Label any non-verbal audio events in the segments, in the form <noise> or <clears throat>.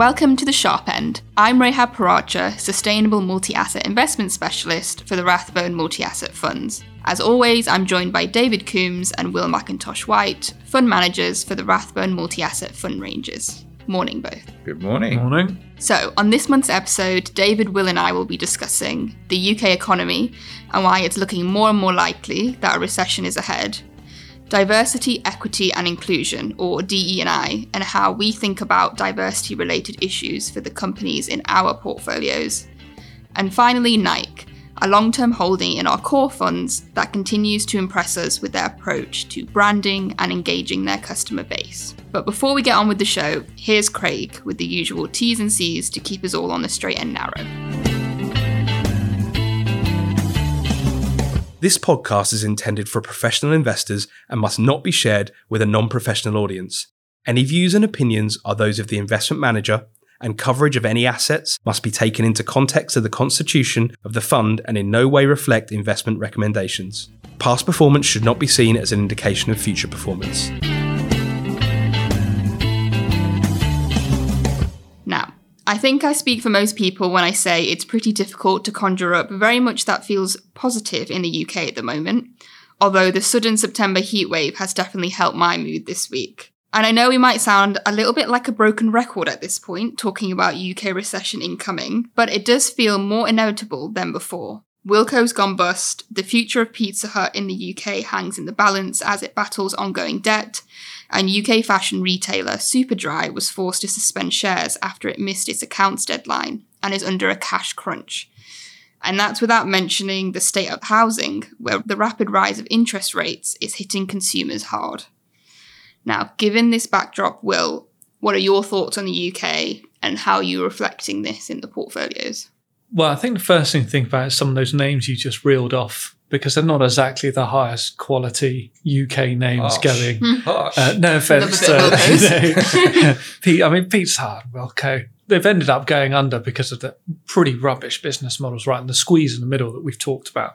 Welcome to the Sharp End. I'm Rahab Paracha, Sustainable Multi Asset Investment Specialist for the Rathbone Multi Asset Funds. As always, I'm joined by David Coombs and Will McIntosh-Whyte, Fund Managers for the Rathbone Multi Asset Fund Ranges. Morning, both. Good morning. Morning. So, on this month's episode, David, Will, and I will be discussing the UK economy and why it's looking more and more likely that a recession is ahead, diversity, equity, and inclusion, or DE&I, and how we think about diversity-related issues for the companies in our portfolios, and finally, Nike, a long-term holding in our core funds that continues to impress us with their approach to branding and engaging their customer base. But before we get on with the show, here's Craig with the usual T's and C's to keep us all on the straight and narrow. This podcast is intended for professional investors and must not be shared with a non professional audience. Any views and opinions are those of the investment manager, and coverage of any assets must be taken into context of the constitution of the fund and in no way reflect investment recommendations. Past performance should not be seen as an indication of future performance. I think I speak for most people when I say it's pretty difficult to conjure up very much that feels positive in the UK at the moment, although the sudden September heatwave has definitely helped my mood this week. And I know we might sound a little bit like a broken record at this point, talking about UK recession incoming, but it does feel more inevitable than before. Wilko's gone bust, the future of Pizza Hut in the UK hangs in the balance as it battles ongoing debt, and UK fashion retailer Superdry was forced to suspend shares after it missed its accounts deadline and is under a cash crunch. And that's without mentioning the state of housing, where the rapid rise of interest rates is hitting consumers hard. Now, given this backdrop, Will, what are your thoughts on the UK and how are you're reflecting this in the portfolios? Well, I think the first thing to think about is some of those names you just reeled off because they're not exactly the highest quality UK names Harsh. going. Harsh. Uh, no offense Love a to you know, <laughs> Pete, I mean Pizza Hut, Wilko. They've ended up going under because of the pretty rubbish business models, right? And the squeeze in the middle that we've talked about.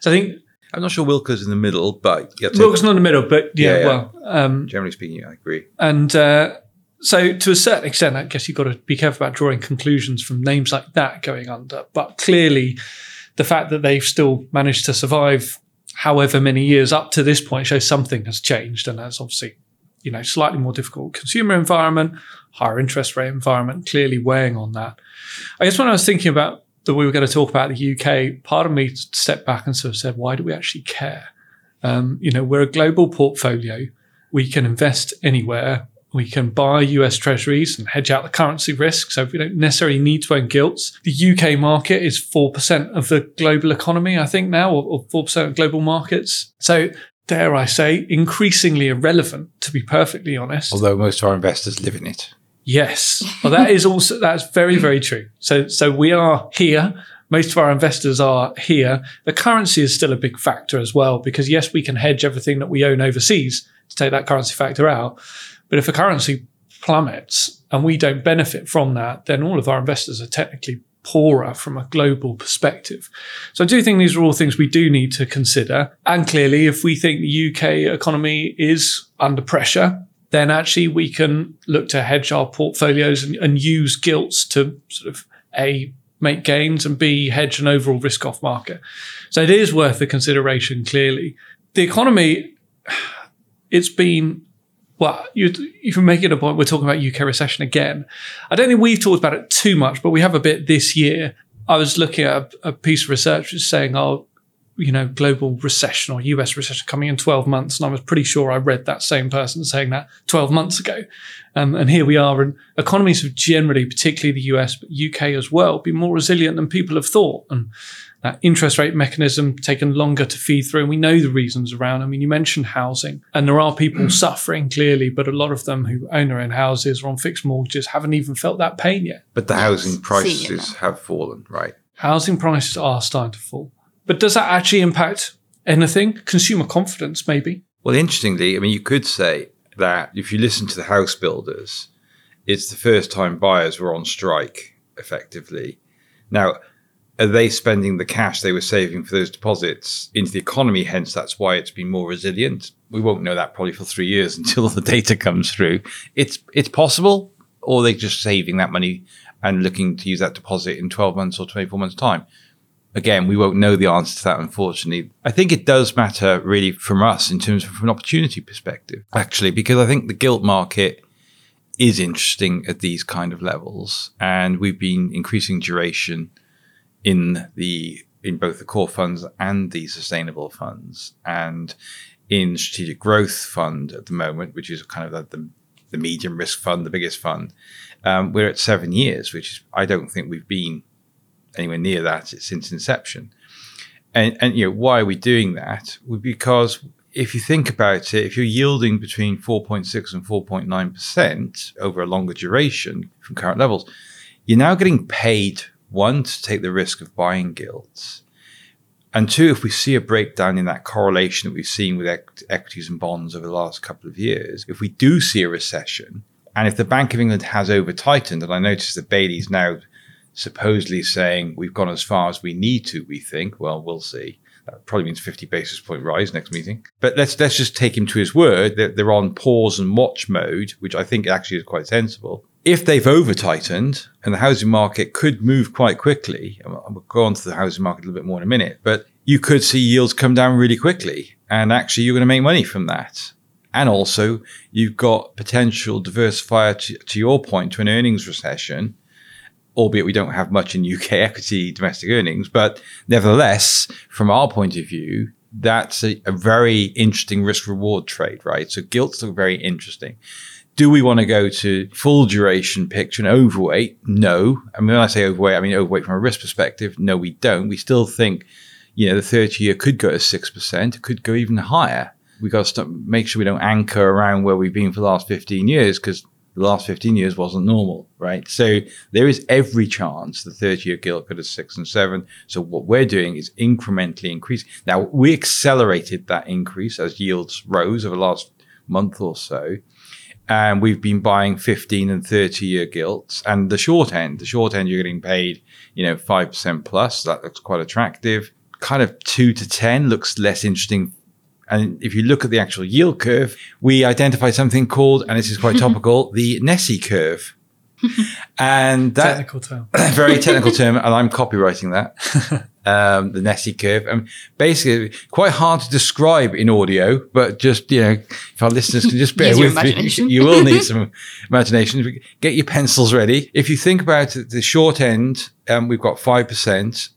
So I think I'm not sure Wilko's in the middle, but yeah, Wilko's not in the middle, but yeah, Yeah, yeah. well, um, generally speaking, I agree. and uh, so, to a certain extent, I guess you've got to be careful about drawing conclusions from names like that going under. But clearly, the fact that they've still managed to survive however many years up to this point shows something has changed. And that's obviously, you know, slightly more difficult consumer environment, higher interest rate environment, clearly weighing on that. I guess when I was thinking about that we were going to talk about the UK, part of me stepped back and sort of said, why do we actually care? Um, you know, we're a global portfolio. We can invest anywhere. We can buy US treasuries and hedge out the currency risk. So we don't necessarily need to own gilts. The UK market is 4% of the global economy, I think now, or, or 4% of global markets. So dare I say, increasingly irrelevant, to be perfectly honest. Although most of our investors live in it. Yes. Well, that is also that's very very true. So so we are here. Most of our investors are here. The currency is still a big factor as well because yes, we can hedge everything that we own overseas to take that currency factor out. But if a currency plummets and we don't benefit from that, then all of our investors are technically poorer from a global perspective. So I do think these are all things we do need to consider. And clearly, if we think the UK economy is under pressure, then actually we can look to hedge our portfolios and, and use gilts to sort of A, make gains and B, hedge an overall risk off market. So it is worth the consideration, clearly. The economy, it's been, well, you, you can make it a point, we're talking about UK recession again. I don't think we've talked about it too much, but we have a bit this year. I was looking at a, a piece of research that's saying, oh, you know, global recession or US recession coming in 12 months. And I was pretty sure I read that same person saying that 12 months ago. Um, and here we are. And economies have generally, particularly the US, but UK as well, been more resilient than people have thought. And that interest rate mechanism taken longer to feed through. And we know the reasons around. I mean, you mentioned housing, and there are people suffering clearly, but a lot of them who own their own houses or on fixed mortgages haven't even felt that pain yet. But the housing prices have fallen, right? Housing prices are starting to fall. But does that actually impact anything? Consumer confidence, maybe. Well, interestingly, I mean, you could say that if you listen to the house builders, it's the first time buyers were on strike effectively. Now, are they spending the cash they were saving for those deposits into the economy? Hence, that's why it's been more resilient. We won't know that probably for three years <laughs> until the data comes through. It's it's possible, or they're they just saving that money and looking to use that deposit in 12 months or 24 months' time? Again, we won't know the answer to that, unfortunately. I think it does matter really from us in terms of from an opportunity perspective, actually, because I think the gilt market is interesting at these kind of levels. And we've been increasing duration in the in both the core funds and the sustainable funds. And in strategic growth fund at the moment, which is kind of the, the medium risk fund, the biggest fund, um, we're at seven years, which is I don't think we've been anywhere near that it's since inception. And, and you know why are we doing that? Well, because if you think about it, if you're yielding between 4.6 and 4.9 percent over a longer duration from current levels, you're now getting paid one to take the risk of buying gilts, and two, if we see a breakdown in that correlation that we've seen with equities and bonds over the last couple of years, if we do see a recession, and if the Bank of England has over tightened, and I noticed that Bailey's now supposedly saying we've gone as far as we need to, we think, well, we'll see. That probably means 50 basis point rise next meeting. But let's let's just take him to his word that they're on pause and watch mode, which I think actually is quite sensible. If they've over tightened and the housing market could move quite quickly, we'll go on to the housing market a little bit more in a minute, but you could see yields come down really quickly. And actually, you're going to make money from that. And also, you've got potential diversifier to, to your point to an earnings recession, albeit we don't have much in UK <laughs> equity domestic earnings. But nevertheless, from our point of view, that's a, a very interesting risk reward trade, right? So gilts look very interesting. Do we want to go to full duration picture and overweight? No. I mean, when I say overweight, I mean overweight from a risk perspective. No, we don't. We still think, you know, the 30 year could go to 6%, it could go even higher we got to make sure we don't anchor around where we've been for the last 15 years because the last 15 years wasn't normal, right? So there is every chance the 30 year gilt could have six and seven. So what we're doing is incrementally increasing. Now we accelerated that increase as yields rose over the last month or so. And we've been buying 15 and 30 year gilts and the short end, the short end, you're getting paid, you know, 5% plus. That looks quite attractive. Kind of two to 10 looks less interesting and if you look at the actual yield curve, we identify something called, and this is quite <laughs> topical, the Nessie curve. <laughs> and that technical term, <coughs> very technical term, and I'm copyrighting that. <laughs> Um, the Nessie curve, and basically quite hard to describe in audio, but just you know, if our listeners can just bear with me, you will need some imagination. Get your pencils ready. If you think about the short end, um, we've got five percent,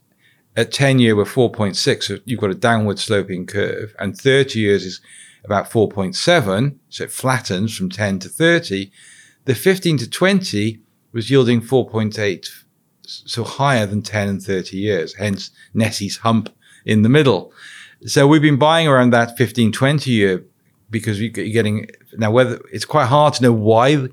at 10 year, we're 4.6. So you've got a downward sloping curve. And 30 years is about 4.7. So it flattens from 10 to 30. The 15 to 20 was yielding 4.8. So higher than 10 and 30 years. Hence Nessie's hump in the middle. So we've been buying around that 15, 20 year because you're getting now whether it's quite hard to know why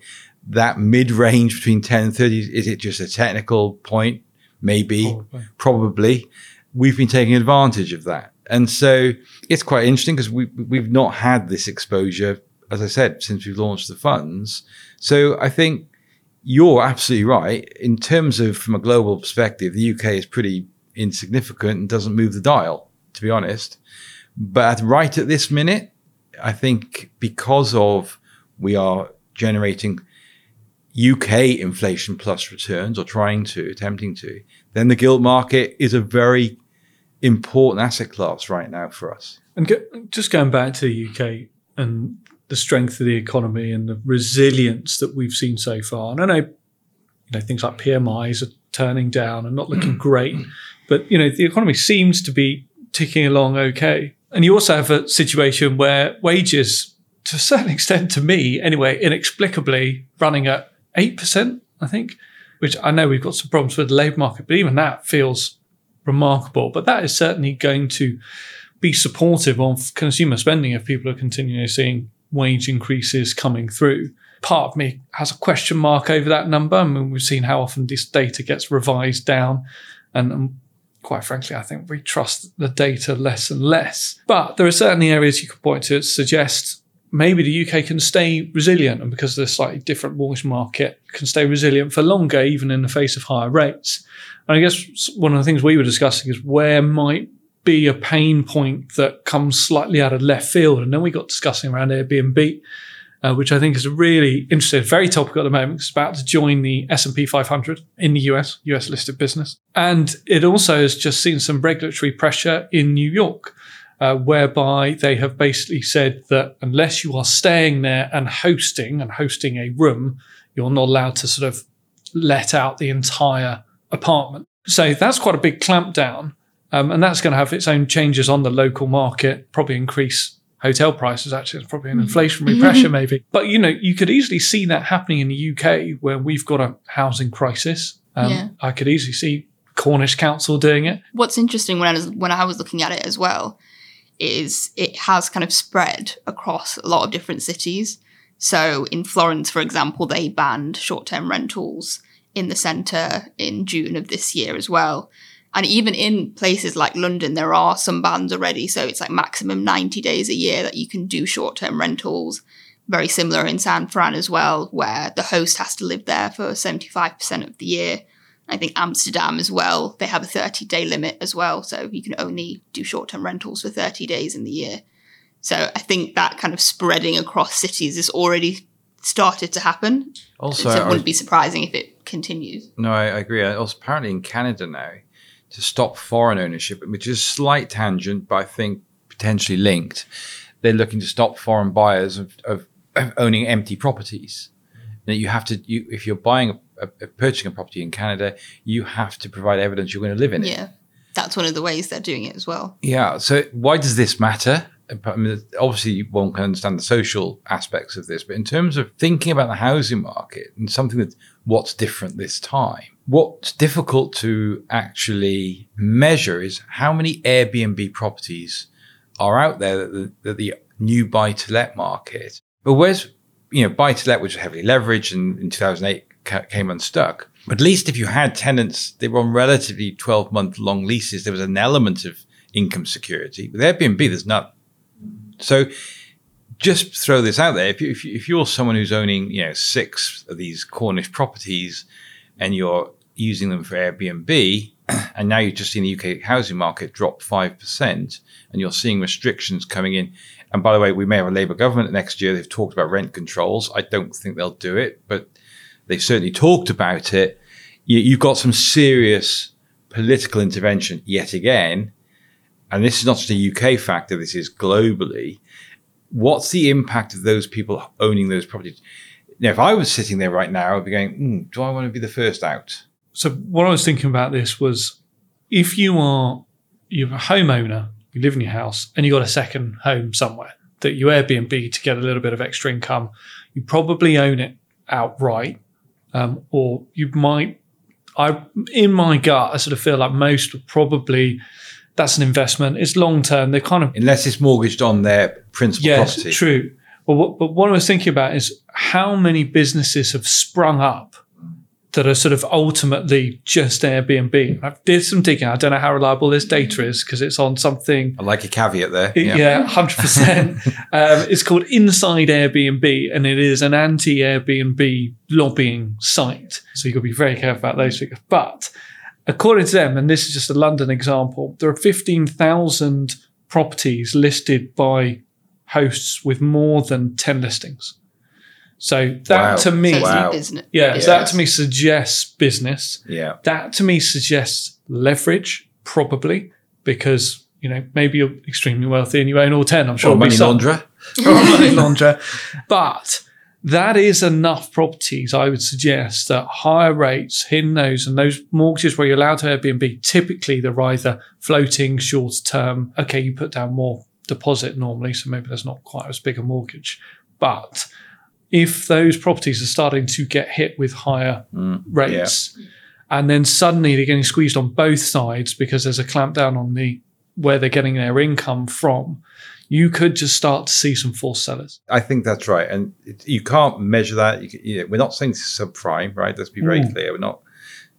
that mid range between 10 and 30 is it just a technical point maybe, probably. probably. We've been taking advantage of that. And so it's quite interesting because we, we've not had this exposure, as I said, since we've launched the funds. So I think you're absolutely right. In terms of from a global perspective, the UK is pretty insignificant and doesn't move the dial, to be honest. But right at this minute, I think because of we are generating UK inflation plus returns or trying to, attempting to, then the gilt market is a very important asset class right now for us. And go, just going back to the UK and the strength of the economy and the resilience that we've seen so far. And I know, you know, things like PMIs are turning down and not looking <clears throat> great, but you know, the economy seems to be ticking along okay. And you also have a situation where wages, to a certain <laughs> extent, to me anyway, inexplicably running at 8%, I think, which I know we've got some problems with the labour market, but even that feels remarkable. But that is certainly going to be supportive of consumer spending if people are continually seeing wage increases coming through. Part of me has a question mark over that number. I mean, we've seen how often this data gets revised down. And, and quite frankly, I think we trust the data less and less. But there are certainly areas you could point to that suggest maybe the UK can stay resilient and because of the slightly different mortgage market can stay resilient for longer, even in the face of higher rates. And I guess one of the things we were discussing is where might be a pain point that comes slightly out of left field. And then we got discussing around Airbnb uh, which I think is a really interesting, very topical at the moment. It's about to join the S&P 500 in the US, US listed business. And it also has just seen some regulatory pressure in New York. Uh, whereby they have basically said that unless you are staying there and hosting and hosting a room, you're not allowed to sort of let out the entire apartment. So that's quite a big clampdown. Um, and that's going to have its own changes on the local market, probably increase hotel prices. Actually, it's probably an Hmm. inflationary pressure, maybe. But you know, you could easily see that happening in the UK, where we've got a housing crisis. Um, Yeah. I could easily see Cornish Council doing it. What's interesting when I was when I was looking at it as well is it has kind of spread across a lot of different cities. So in Florence, for example, they banned short-term rentals in the centre in June of this year as well. And even in places like London, there are some bans already. So it's like maximum 90 days a year that you can do short term rentals. Very similar in San Fran as well, where the host has to live there for 75% of the year. I think Amsterdam as well, they have a 30 day limit as well. So you can only do short term rentals for 30 days in the year. So I think that kind of spreading across cities has already started to happen. Also, so it wouldn't be surprising if it continues. No, I, I agree. Also, apparently in Canada now, to stop foreign ownership, which is a slight tangent, but I think potentially linked, they're looking to stop foreign buyers of, of, of owning empty properties. That you have to, you, if you're buying a, a, purchasing a property in Canada, you have to provide evidence you're going to live in it. Yeah. That's one of the ways they're doing it as well. Yeah. So why does this matter? I mean, obviously, one can understand the social aspects of this, but in terms of thinking about the housing market and something that what's different this time, what's difficult to actually measure is how many Airbnb properties are out there that the, that the new buy to let market. But where's you know buy to let, which was heavily leveraged and in 2008 ca- came unstuck. But at least if you had tenants, they were on relatively 12 month long leases. There was an element of income security. With Airbnb, there's none. So just throw this out there. If, you, if, you, if you're someone who's owning, you know, six of these Cornish properties and you're using them for Airbnb, <clears throat> and now you've just seen the UK housing market drop 5%, and you're seeing restrictions coming in. And by the way, we may have a Labour government next year. They've talked about rent controls. I don't think they'll do it, but they've certainly talked about it. You, you've got some serious political intervention yet again. And this is not just a UK factor, this is globally. What's the impact of those people owning those properties? Now, if I was sitting there right now, I'd be going, mm, do I want to be the first out? So what I was thinking about this was if you are you're a homeowner, you live in your house and you got a second home somewhere that you Airbnb to get a little bit of extra income, you probably own it outright. Um, or you might I in my gut, I sort of feel like most would probably that's an investment. It's long term. They're kind of Unless it's mortgaged on their principal yes, property. true. But what, but what I was thinking about is how many businesses have sprung up that are sort of ultimately just Airbnb. I did some digging. I don't know how reliable this data is because it's on something. I like a caveat there. Yeah, hundred percent. <laughs> Um, it's called Inside Airbnb, and it is an anti-Airbnb lobbying site. So you've got to be very careful about those figures. But according to them, and this is just a London example, there are fifteen thousand properties listed by hosts with more than ten listings. So that Wow. to me, So Wow. business. yeah, Yeah. that to me suggests business. Yeah. That to me suggests leverage, probably, because you know maybe you're extremely wealthy and you own all ten. I'm sure Or there'll be money some- launderer. <laughs> or money launderer. But that is enough properties, I would suggest, that higher rates, hidden those, and those mortgages where you're allowed to Airbnb, typically they're either floating, short term. Okay, you put down more deposit normally, so maybe there's not quite as big a mortgage. But if those properties are starting to get hit with higher Mm, rates, and then suddenly they're getting squeezed on both sides because there's a clampdown on the where they're getting their income from, you could just start to see some forced sellers. I think that's right, and it, you can't measure that. You, can- you know, we're not saying subprime, right? Let's be very Mm. clear. We're not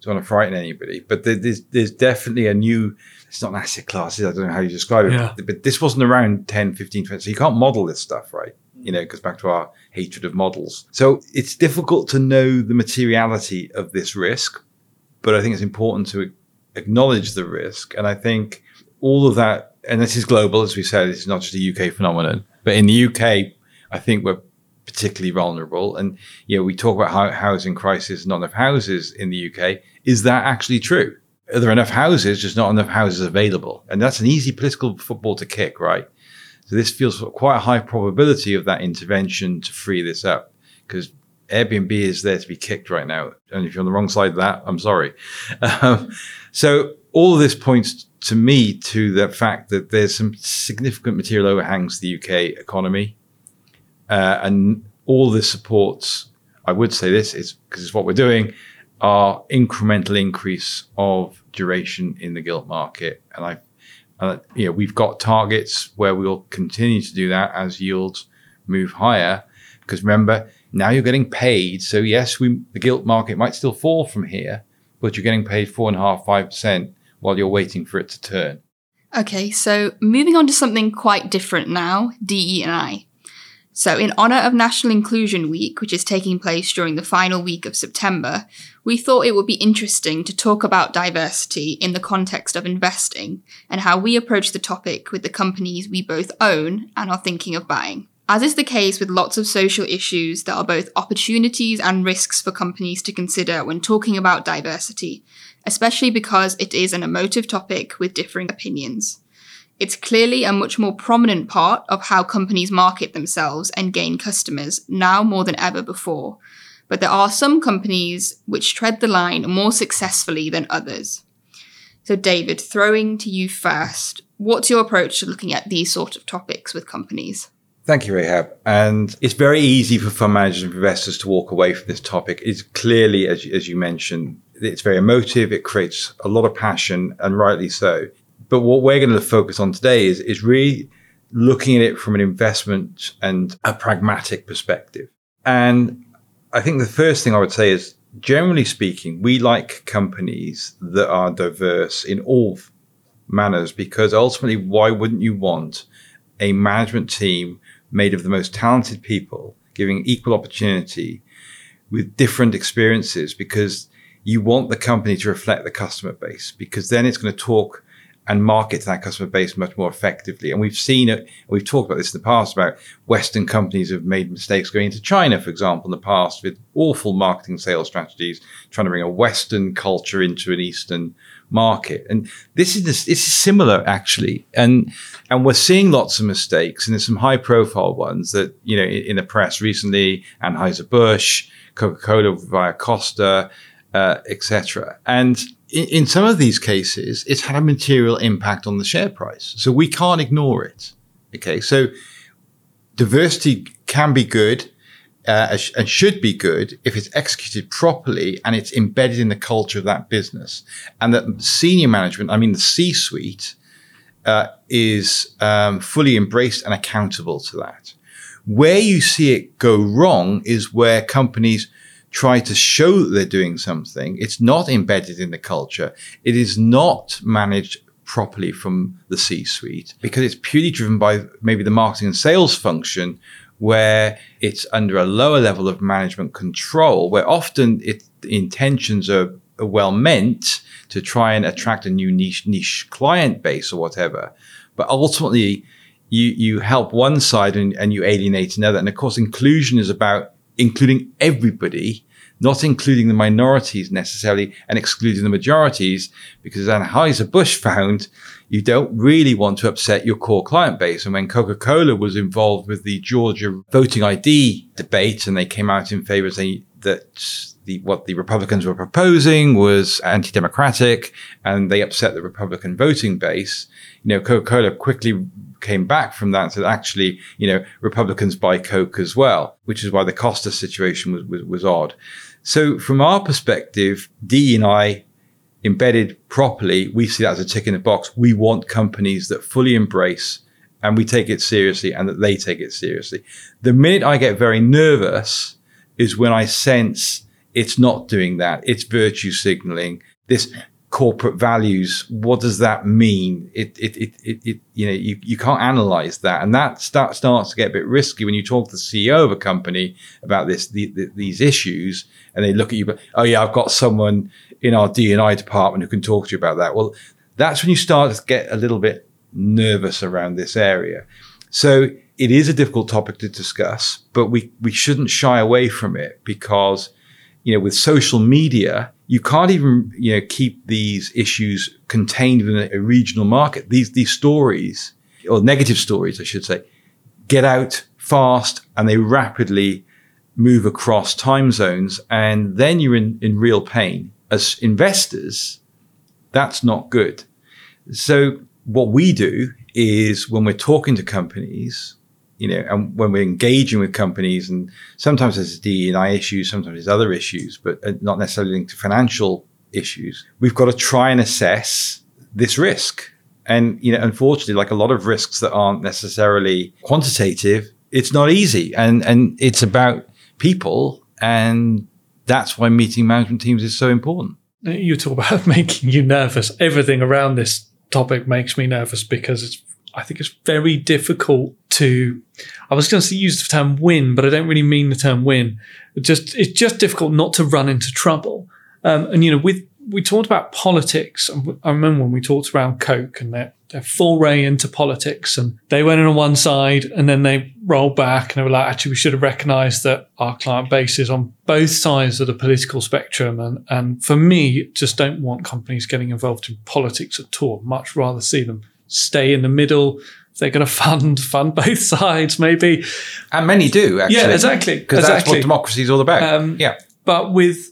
don't want to frighten anybody, but there, there's there's definitely a new. It's not an asset class. I don't know how you describe it, Yeah. but, but this wasn't around 10, 15, 20. So you can't model this stuff, right? You know, it goes back to our hatred of models. So it's difficult to know the materiality of this risk, but I think it's important to acknowledge the risk. And I think all of that, and this is global, as we said, it's not just a UK phenomenon, but in the UK, I think we're particularly vulnerable. And you know, we talk about housing crisis, not enough houses in the UK. Is that actually true? Are there enough houses, just not enough houses available? And that's an easy political football to kick, right? So this feels quite a high probability of that intervention to free this up because Airbnb is there to be kicked right now. And if you're on the wrong side of that, I'm sorry. <laughs> Um, so all of this points to me to the fact that there's some significant material overhangs the UK economy. Uh, and all this supports, I would say this is because it's what we're doing, our incremental increase of duration in the gilt market. And I, uh, know, we've got targets where we'll continue to do that as yields move higher. Because remember, now you're getting paid. So yes, we, the gilt market might still fall from here, but you're getting paid four and a half, five percent while you're waiting for it to turn. Okay, so moving on to something quite different now, DE and I. So, in honour of National Inclusion Week, which is taking place during the final week of September, we thought it would be interesting to talk about diversity in the context of investing and how we approach the topic with the companies we both own and are thinking of buying. As is the case with lots of social issues, there are both opportunities and risks for companies to consider when talking about diversity, especially because it is an emotive topic with differing opinions. It's clearly a much more prominent part of how companies market themselves and gain customers now more than ever before. But there are some companies which tread the line more successfully than others. So, David, throwing to you first, what's your approach to looking at these sort of topics with companies? Thank you, Rahab. And it's very easy for fund managers and investors to walk away from this topic. It's clearly, as, as you mentioned, it's very emotive. It creates a lot of passion, and rightly so. But what we're going to focus on today is, is really looking at it from an investment and a pragmatic perspective. And I think the first thing I would say is, generally speaking, we like companies that are diverse in all manners because ultimately, why wouldn't you want a management team made of the most talented people, giving equal opportunity with different experiences? Because you want the company to reflect the customer base, because then it's going to talk and market to that customer base much more effectively. And we've seen it, we've talked about this in the past about Western companies have made mistakes going into China, for example, in the past with awful marketing sales strategies, trying to bring a Western culture into an Eastern market. And this is this, is similar actually. And and we're seeing lots of mistakes and there's some high profile ones that, you know, in, in the press recently, Anheuser-Busch, Coca-Cola via Costa, uh, etc. And in, in some of these cases, it's had a material impact on the share price. So we can't ignore it. Okay. So diversity can be good. Uh, and should be good if it's executed properly and it's embedded in the culture of that business. And that senior management, I mean the C-suite, uh, is um, fully embraced and accountable to that. Where you see it go wrong is where companies try to show that they're doing something. It's not embedded in the culture. It is not managed properly from the C suite because it's purely driven by maybe the marketing and sales function where it's under a lower level of management control, where often it, the intentions are, are well meant to try and attract a new niche, niche client base or whatever. But ultimately, you, you help one side and, and you alienate another. And of course, inclusion is about including everybody, not including the minorities necessarily and excluding the majorities, because as Anheuser-Busch found, you don't really want to upset your core client base. And when Coca-Cola was involved with the Georgia voting ID debate and they came out in favor of saying that the, what the Republicans were proposing was anti-democratic and they upset the Republican voting base, you know, Coca-Cola quickly came back from that and said, actually, you know, Republicans buy Coke as well, which is why the Costa situation was, was, was odd. So from our perspective, D and I embedded properly, we see that as a tick in the box. We want companies that fully embrace and we take it seriously and that they take it seriously. The minute I get very nervous is when I sense it's not doing that. It's virtue signaling. This corporate values what does that mean it it it, it, it you know you, you can't analyze that and that start, starts to get a bit risky when you talk to the ceo of a company about this the, the, these issues and they look at you but oh yeah i've got someone in our d&i department who can talk to you about that well that's when you start to get a little bit nervous around this area so it is a difficult topic to discuss, but we, we shouldn't shy away from it because, you know, with social media, you can't even, you know, keep these issues contained within a, a regional market. These, these stories, or negative stories, I should say, get out fast and they rapidly move across time zones. And then you're in, in real pain. As investors, that's not good. So what we do is when we're talking to companies, you know, and when we're engaging with companies, and sometimes there's DE&I issues, sometimes there's other issues, but uh, not necessarily linked to financial issues. We've got to try and assess this risk. And, you know, unfortunately, like a lot of risks that aren't necessarily quantitative, it's not easy. And, and it's about people. And that's why meeting management teams is so important. You talk about <laughs> making you nervous. Everything around this topic makes me nervous because it's I think it's very difficult to I was going to use the term win, but I don't really mean the term win. It just it's just difficult not to run into trouble. Um, and you know, with we talked about politics. I remember when we talked around Coke and their, their foray into politics, and they went in on one side and then they rolled back and they were like, actually, we should have recognized that our client base is on both sides of the political spectrum. And, and for me, just don't want companies getting involved in politics at all. Much rather see them stay in the middle. If they're going <laughs> to fund, fund both <laughs> sides, maybe. And many do, actually. Yeah, exactly. Because exactly. that's what democracy is all about. Um, yeah. But with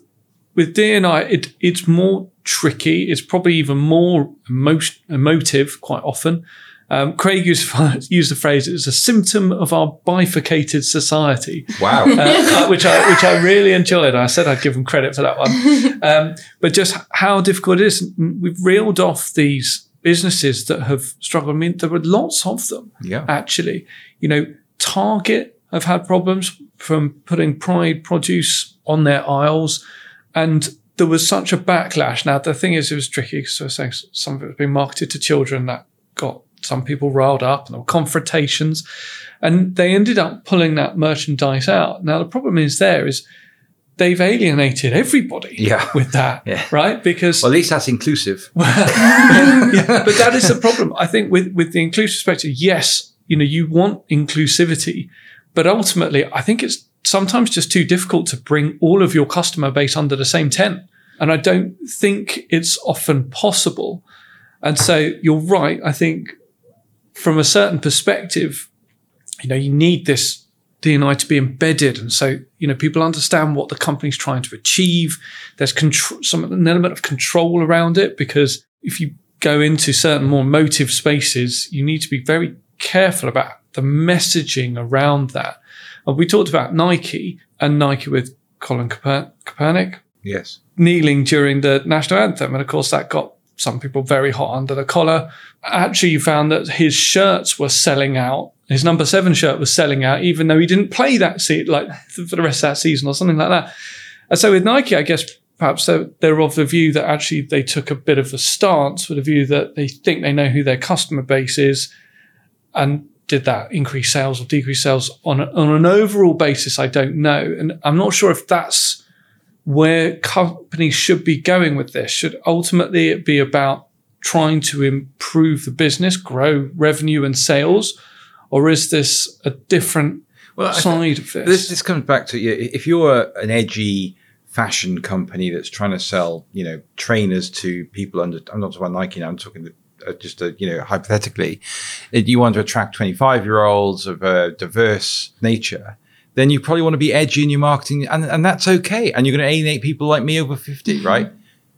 with DNI, it, it's more tricky. It's probably even more emo- emotive quite often. Um, Craig used, <laughs> used the phrase "it's a symptom of our bifurcated society." Wow, uh, which I which I really enjoyed. I said I'd give him credit for that one. Um, but just how difficult it is. We've reeled off these businesses that have struggled. I mean, there were lots of them. Yeah, actually, you know, Target have had problems from putting Pride produce on their aisles. And there was such a backlash. Now, the thing is, it was tricky because I was saying some of it was being marketed to children that got some people riled up and there were confrontations. And they ended up pulling that merchandise out. Now, the problem is there is they've alienated everybody yeah. with that, yeah. right? Because well, at least that's inclusive. <laughs> yeah, but that is the problem. I think with with the inclusive perspective, yes, you know, you want inclusivity, but ultimately, I think it's sometimes just too difficult to bring all of your customer base under the same tent. And I don't think it's often possible. And so you're right. I think from a certain perspective, you know, you need this DNI to be embedded. And so, you know, people understand what the company's trying to achieve. There's control, some an element of control around it because if you go into certain more motive spaces, you need to be very careful about the messaging around that. And we talked about Nike and Nike with Colin Kaepernick. Kaepernick yes. Kneeling during the national anthem. And of course, that got some people very hot under the collar. Actually, you found that his shirts were selling out. His number seven shirt was selling out, even though he didn't play that seat like for the rest of that season or something like that. And so with Nike, I guess perhaps they're, they're of the view that actually they took a bit of a stance with a view that they think they know who their customer base is and did that increase sales or decrease sales on, a, on an overall basis? I don't know. And I'm not sure if that's where companies should be going with this. Should ultimately it be about trying to improve the business, grow revenue and sales? Or is this a different well, side of this? this? This comes back to you. if you're an edgy fashion company that's trying to sell, you know, trainers to people under, I'm not talking about Nike now, I'm talking uh, just a, you know hypothetically, you want to attract 25 year olds of a diverse nature, then you probably want to be edgy in your marketing, and, and that's okay. And you're going to alienate people like me over 50, mm-hmm. right?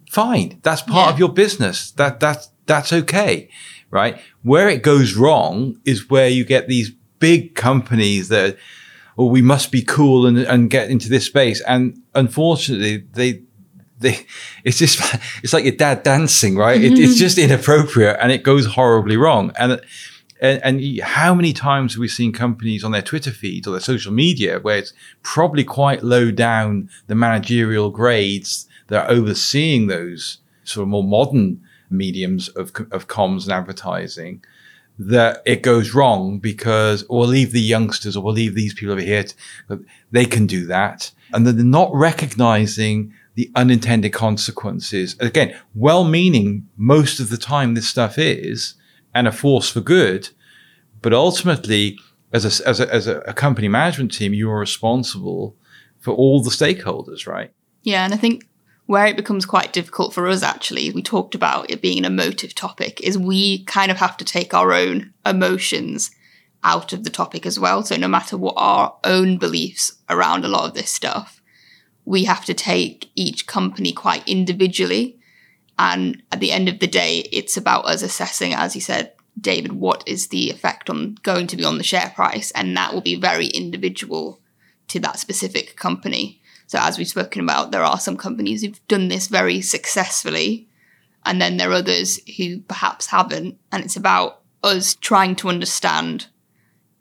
Fine, that's part yeah. of your business. That that's that's okay, right? Where it goes wrong is where you get these big companies that, oh, we must be cool and and get into this space, and unfortunately, they they, <laughs> it's just <laughs> it's like your dad dancing, right? It, it's just mm-hmm. inappropriate and it goes horribly wrong. And and, and how many times have we seen companies on their Twitter feeds or their social media where it's probably quite low down the managerial grades that are overseeing those sort of more modern mediums of, of comms and advertising that it goes wrong because or we'll leave the youngsters or we'll leave these people over here to, they can do that and then they're not recognizing the unintended consequences. Again, well meaning most of the time this stuff is and a force for good, but ultimately as a, as a, as a company management team, you are responsible for all the stakeholders, right? Yeah, and I think where it becomes quite difficult for us actually, we talked about it being an emotive topic, is we kind of have to take our own emotions out of the topic as well. So no matter what our own beliefs around a lot of this stuff, we have to take each company quite individually. And at the end of the day, it's about us assessing, as you said, David, what is the effect on going to be on the share price? And that will be very individual to that specific company. So, as we've spoken about, there are some companies who've done this very successfully, and then there are others who perhaps haven't. And it's about us trying to understand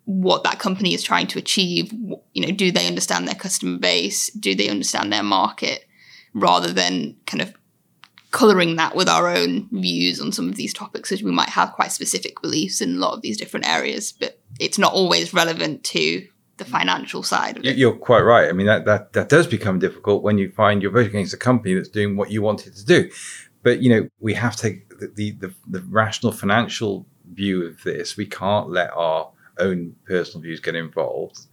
what that company is trying to achieve. You know, do they understand their customer base? Do they understand their market? Rather than kind of coloring that with our own views on some of these topics, as we might have quite specific beliefs in a lot of these different areas, but it's not always relevant to the financial side of it. You're quite right. I mean, that, that, that does become difficult when you find you're voting against a company that's doing what you want it to do. But, you know, we have to take the, the, the, the rational financial view of this. We can't let our own personal views get involved.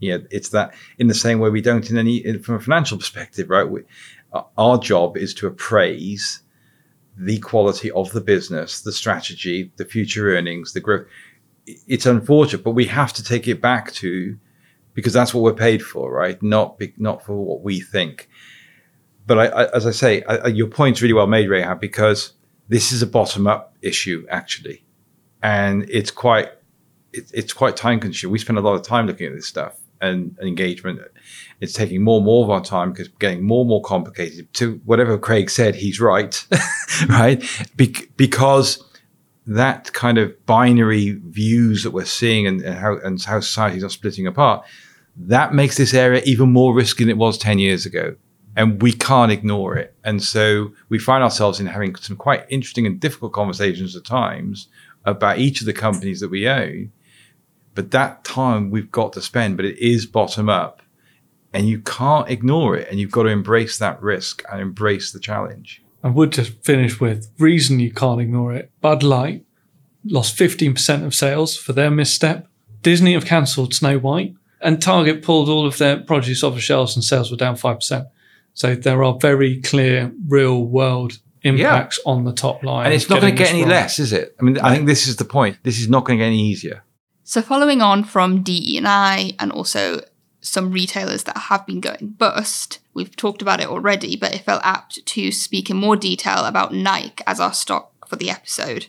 Yeah, it's that in the same way we don't in any in, from a financial perspective, right? We, our job is to appraise the quality of the business, the strategy, the future earnings, the growth. It's unfortunate, but we have to take it back to because that's what we're paid for, right? Not be, not for what we think. But I, I, as I say, I, your point's really well made, Rahab, because this is a bottom up issue actually, and it's quite it, it's quite time consuming. We spend a lot of time looking at this stuff and, and engagement. It's taking more and more of our time because getting more and more complicated. To whatever Craig said, he's right, <laughs> right? Be- because that kind of binary views that we're seeing and, and how and how societies are splitting apart, that makes this area even more risky than it was ten years ago and we can't ignore it. And so we find ourselves in having some quite interesting and difficult conversations at times about each of the companies that we own but that time we've got to spend, but it is bottom up. And you can't ignore it. And you've got to embrace that risk and embrace the challenge. I would just finish with reason you can't ignore it. Bud Light lost 15% of sales for their misstep. Disney have cancelled Snow White. And Target pulled all of their produce off the shelves and sales were down 5%. So there are very clear real world impacts yeah. on the top line. And it's not going to get any wrong. less, is it? I mean, I think this is the point. This is not going to get any easier. So following on from DE&I and also some retailers that have been going bust, we've talked about it already, but it felt apt to speak in more detail about Nike as our stock for the episode.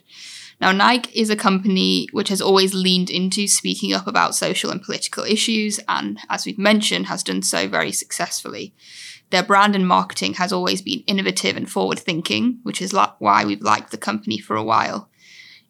Now, Nike is a company which has always leaned into speaking up about social and political issues, and as we've mentioned, has done so very successfully. Their brand and marketing has always been innovative and forward thinking, which is why we've liked the company for a while.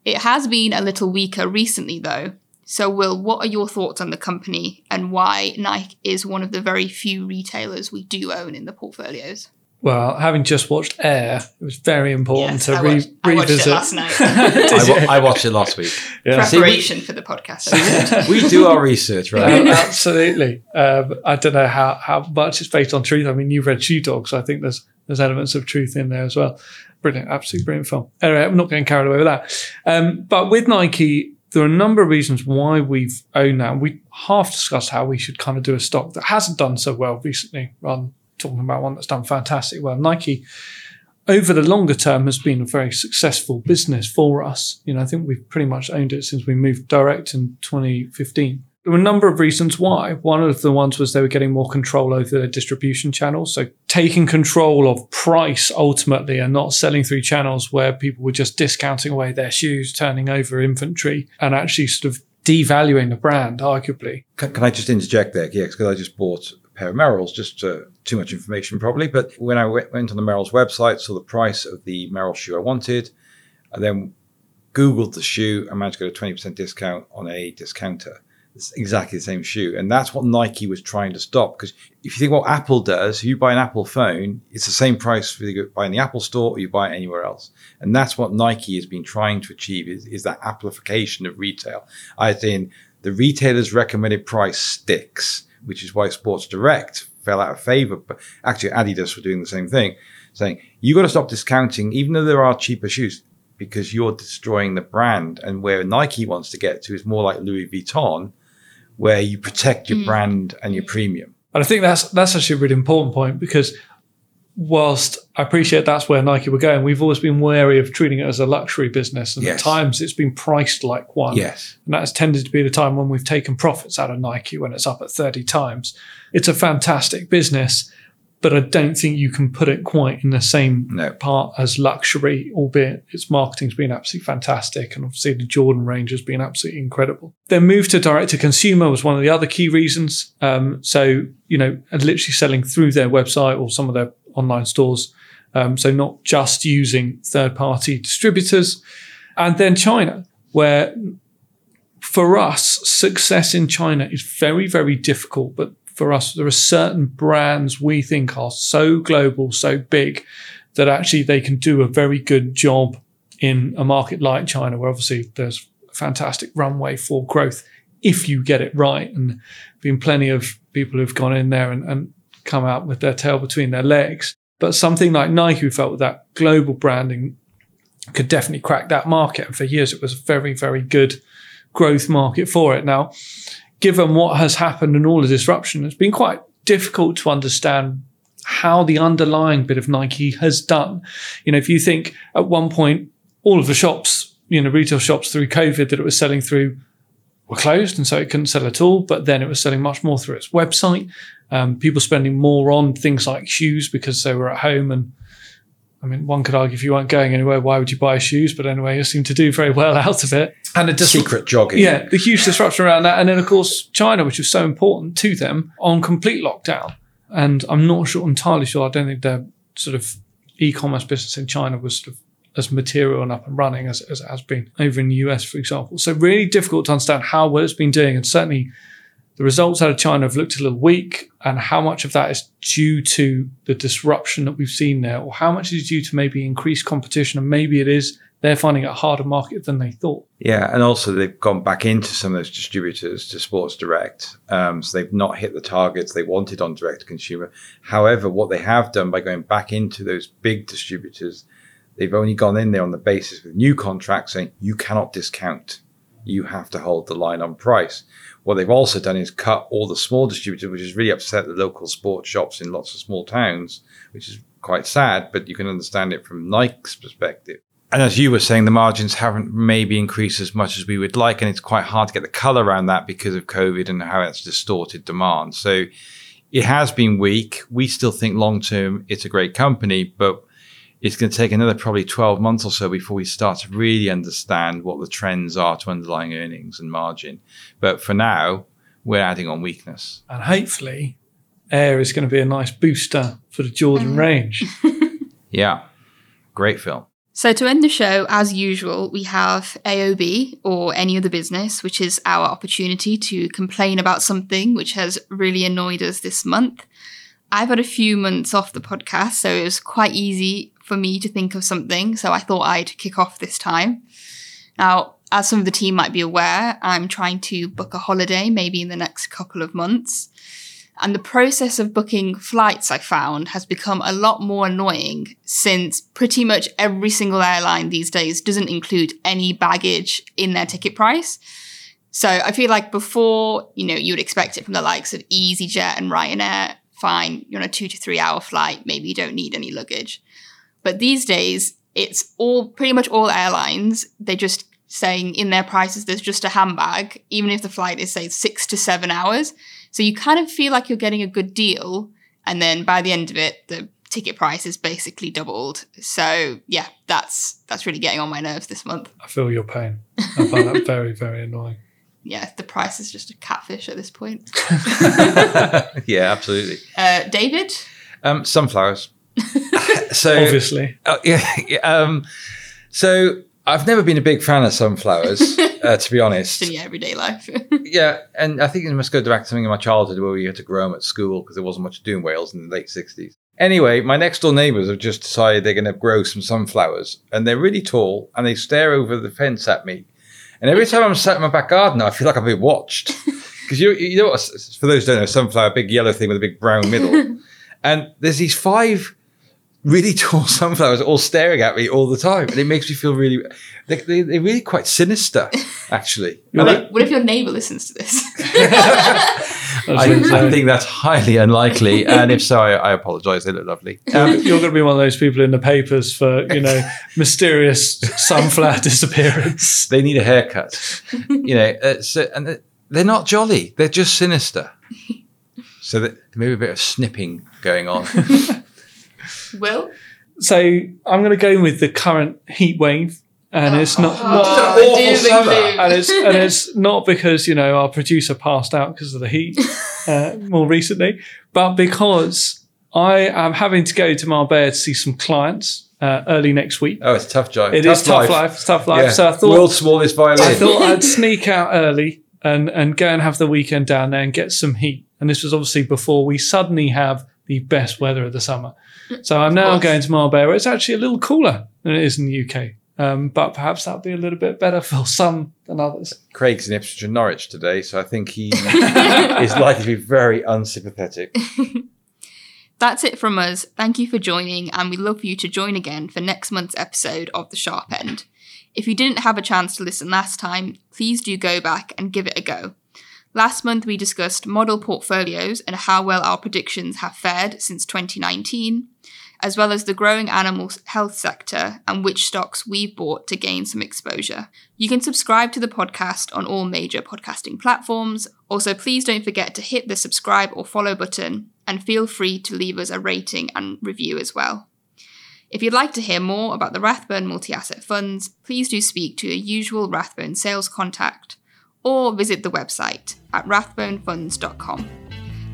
It has been a little weaker recently, though, so, Will, what are your thoughts on the company and why Nike is one of the very few retailers we do own in the portfolios? Well, having just watched Air, it was very important yes, to I watched, re- I watched revisit. it last night. <laughs> I, I, watched it last week. <laughs> Yeah. Preparation See, we, for the podcast. we do our research, right? absolutely. Um, I don't know how, how much it's based on truth. I mean, you've read Shoe Dog, so I think there's there's elements of truth in there as well. Brilliant, absolutely brilliant film. Anyway, I'm not getting carried away with that. Um, but with Nike, there are a number of reasons why we've owned that. We half discussed how we should kind of do a stock that hasn't done so well recently, rather than talking about one that's done fantastic well. Nike, over the longer term, has been a very successful business for us. You know, I think we've pretty much owned it since we moved direct in 2015 there were a number of reasons why. One of the ones was they were getting more control over their distribution channels. So taking control of price ultimately and not selling through channels where people were just discounting away their shoes, turning over inventory and actually sort of devaluing the brand, arguably. Can, can I just interject there? Yeah, because I just bought a pair of Merrells, just uh, too much information probably. But when I went, went on the Merrell's website, saw the price of the Merrell shoe I wanted, and then Googled the shoe and managed to get a 20% discount on a discounter it's exactly the same shoe. And that's what Nike was trying to stop. Because if you think what Apple does, you buy an Apple phone, it's the same price whether you buy in the Apple store or you buy it anywhere else. And that's what Nike has been trying to achieve is, is that amplification of retail. I think the retailer's recommended price sticks, which is why Sports Direct fell out of favor. But actually Adidas were doing the same thing, saying you've got to stop discounting, even though there are cheaper shoes because you're destroying the brand. And where Nike wants to get to is more like Louis Vuitton, where you protect your mm. brand and your premium. And I think that's that's actually a really important point because whilst I appreciate that's where Nike were going, we've always been wary of treating it as a luxury business. And Yes. at times it's been priced like one. Yes. And that's tended to be the time when we've taken profits out of Nike when it's up at 30 times. It's a fantastic business, but I don't think you can put it quite in the same No. part as luxury, albeit its marketing's been absolutely fantastic. And obviously the Jordan range has been absolutely incredible. Their move to direct to consumer was one of the other key reasons. Um, so, you know, literally selling through their website or some of their online stores. Um, so not just using third party distributors. And then China, where for us, success in China is very, very difficult. But for us, there are certain brands we think are so global, so big that actually they can do a very good job in a market like China, where obviously there's a fantastic runway for growth if you get it right. And been plenty of people who've gone in there and, and come out with their tail between their legs. But something like Nike, who felt with that global branding could definitely crack that market. And for years, it was a very, very good growth market for it. Now, given what has happened and all the disruption, it's been quite difficult to understand how the underlying bit of Nike has done. You know, if you think at one point, all of the shops, you know, retail shops through COVID that it was selling through were closed and so it couldn't sell at all, but then it was selling much more through its website. Um, people spending more on things like shoes because they were at home and I mean, one could argue if you weren't going anywhere, why would you buy shoes? But anyway, you seem to do very well <laughs> out of it. And it just Secret jogging. yeah, the huge disruption around that. And then, of course, China, which was so important to them, on complete lockdown. And I'm not sure, entirely sure, I don't think their sort of e commerce business in China was sort of as material and up and running as, as it has been over in the US, for example. So, really difficult to understand how well it's been doing. And certainly, the results out of China have looked a little weak, and how much of that is due to the disruption that we've seen there, or how much is due to maybe increased competition, and maybe it is they're finding it a harder market than they thought. Yeah, and also they've gone back into some of those distributors to Sports Direct. Um, so they've not hit the targets they wanted on direct to consumer. However, what they have done by going back into those big distributors, they've only gone in there on the basis of new contracts saying you cannot discount. You have to hold the line on price. What they've also done is cut all the small distributors, which has really upset the local sports shops in lots of small towns, which is quite sad, but you can understand it from Nike's perspective. And as you were saying, the margins haven't maybe increased as much as we would like, and it's quite hard to get the color around that because of COVID and how it's distorted demand. So it has been weak. We still think long term it's a great company, but it's going to take another probably 12 months or so before we start to really understand what the trends are to underlying earnings and margin. But for now, we're adding on weakness. And hopefully, Air is going to be a nice booster for the Jordan mm. range. <laughs> Yeah, great film. So, to end the show, as usual, we have AOB or any other business, which is our opportunity to complain about something which has really annoyed us this month. I've had a few months off the podcast, so it was quite easy for me to think of something. So, I thought I'd kick off this time. Now, as some of the team might be aware, I'm trying to book a holiday maybe in the next couple of months. And the process of booking flights, I found, has become a lot more annoying since pretty much every single airline these days doesn't include any baggage in their ticket price. So I feel like before, you know, you would expect it from the likes of EasyJet and Ryanair. Fine, you're on a two to three hour flight, maybe you don't need any luggage. But these days, it's all pretty much all airlines. They're just saying in their prices there's just a handbag, even if the flight is say six to seven hours. So you kind of feel like you're getting a good deal, and then by the end of it, the ticket price is basically doubled. So yeah, that's that's really getting on my nerves this month. I feel your pain. I find that very, very annoying. <laughs> Yeah, the price is just a catfish at this point. <laughs> <laughs> yeah, absolutely. Uh, David, Um, sunflowers. <laughs> so Obviously. Uh, <laughs> yeah, yeah, um, so I've never been a big fan of sunflowers, <laughs> uh, to be honest. in your everyday life. Yeah, and I think it must go back to something in my childhood where we had to grow them at school because there wasn't much to do in Wales in the late 60s. Anyway, my next door neighbours have just decided they're going to grow some sunflowers, and they're really tall, and they stare over the fence at me. And every time I'm sat in my back garden, I feel like I'm being watched. Because you, you know what, for those who don't know, sunflower, big yellow thing with a big brown middle. and there's these five really tall <laughs> sunflowers all staring at me all the time, and it makes me feel really. They, they, they're really quite sinister, actually. <laughs> What if, what if your neighbour listens to this? <laughs> I I, gonna I say, think that's highly unlikely, and if so, I, I apologise. They look lovely. Um, you're going to be one of those people in the papers for you know mysterious sunflower disappearance. they need a haircut, you know. Uh, so, and they're- they're not jolly; they're just sinister. So that maybe a bit of snipping going on. Will? So I'm going to go with the current heat wave, and it's not. Oh, not awful doom and and it's and it's <laughs> not because you know our producer passed out because of the heat uh, <laughs> more recently, but because I am having to go to Marbella to see some clients uh, early next week. Oh, it's a tough job. It is tough life. It's tough life. Yeah. So I thought world's smallest violin. I thought I'd <laughs> sneak out early and and go and have the weekend down there and get some heat. And this was obviously before we suddenly have the best weather of the summer. So I'm now going to Marbella. It's actually a little cooler than it is in the UK. Um, but perhaps that'll be a little bit better <laughs> for some than others. Craig's in Ipswich and Norwich today, so I think he <laughs> is likely to be very unsympathetic. <laughs> That's it from us. Thank you for joining, and we'd love for you to join again for next month's episode of The Sharp End. If you didn't have a chance to listen last time, please do go back and give it a go. Last month, we discussed model portfolios and how well our predictions have fared since 2019, as well as the growing animal health sector and which stocks we've bought to gain some exposure. You can subscribe to the podcast on all major podcasting platforms. Also, please don't forget to hit the subscribe or follow button and feel free to leave us a rating and review as well. If you'd like to hear more about the Rathbone multi asset funds, please do speak to your usual Rathbone sales contact or visit the website at rathbonefunds.com.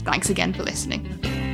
Thanks again for listening.